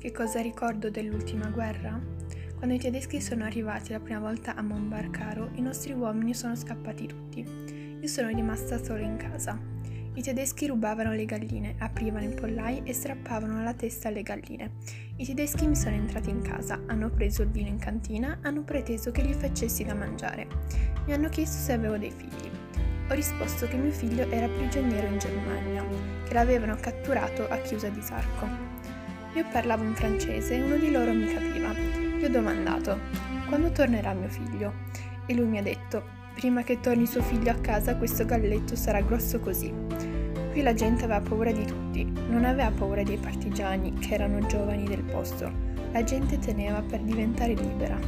Che cosa ricordo dell'ultima guerra? Quando i tedeschi sono arrivati la prima volta a Monbarcaro, i nostri uomini sono scappati tutti. Io sono rimasta solo in casa. I tedeschi rubavano le galline, aprivano i pollai e strappavano la testa alle galline. I tedeschi mi sono entrati in casa, hanno preso il vino in cantina, hanno preteso che gli facessi da mangiare. Mi hanno chiesto se avevo dei figli. Ho risposto che mio figlio era prigioniero in Germania, che l'avevano catturato a Chiusa di Sarco. Io parlavo in francese e uno di loro mi capiva. Gli ho domandato, quando tornerà mio figlio? E lui mi ha detto, prima che torni suo figlio a casa questo galletto sarà grosso così. Qui la gente aveva paura di tutti, non aveva paura dei partigiani, che erano giovani del posto. La gente teneva per diventare libera.